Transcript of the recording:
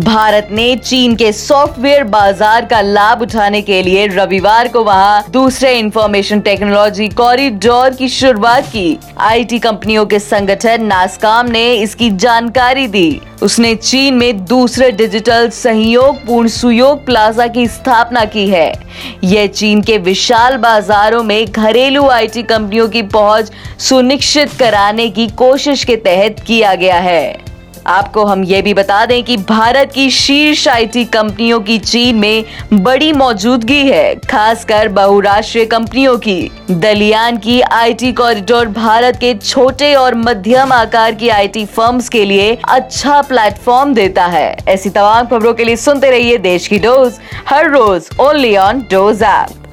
भारत ने चीन के सॉफ्टवेयर बाज़ार का लाभ उठाने के लिए रविवार को वहाँ दूसरे इंफॉर्मेशन टेक्नोलॉजी कॉरिडोर की शुरुआत की। आईटी कंपनियों के संगठन नासकाम ने इसकी जानकारी दी। उसने चीन में दूसरे डिजिटल सहयोग पूर्ण सुयोग प्लाजा की स्थापना की है। यह चीन के विशाल बाजारों में घरेलू आईटी कंपनियों की पहुँच सुनिश्चित कराने की कोशिश के तहत किया गया है। आपको हम ये भी बता दें कि भारत की शीर्ष आईटी कंपनियों की चीन में बड़ी मौजूदगी है, खासकर बहुराष्ट्रीय कंपनियों की। दलियान की आईटी कॉरिडोर भारत के छोटे और मध्यम आकार की आईटी फर्म्स के लिए अच्छा प्लेटफॉर्म देता है। ऐसी तमाम खबरों के लिए सुनते रहिए देश की डोज, हर रोज ओनली ऑन डोज ऐप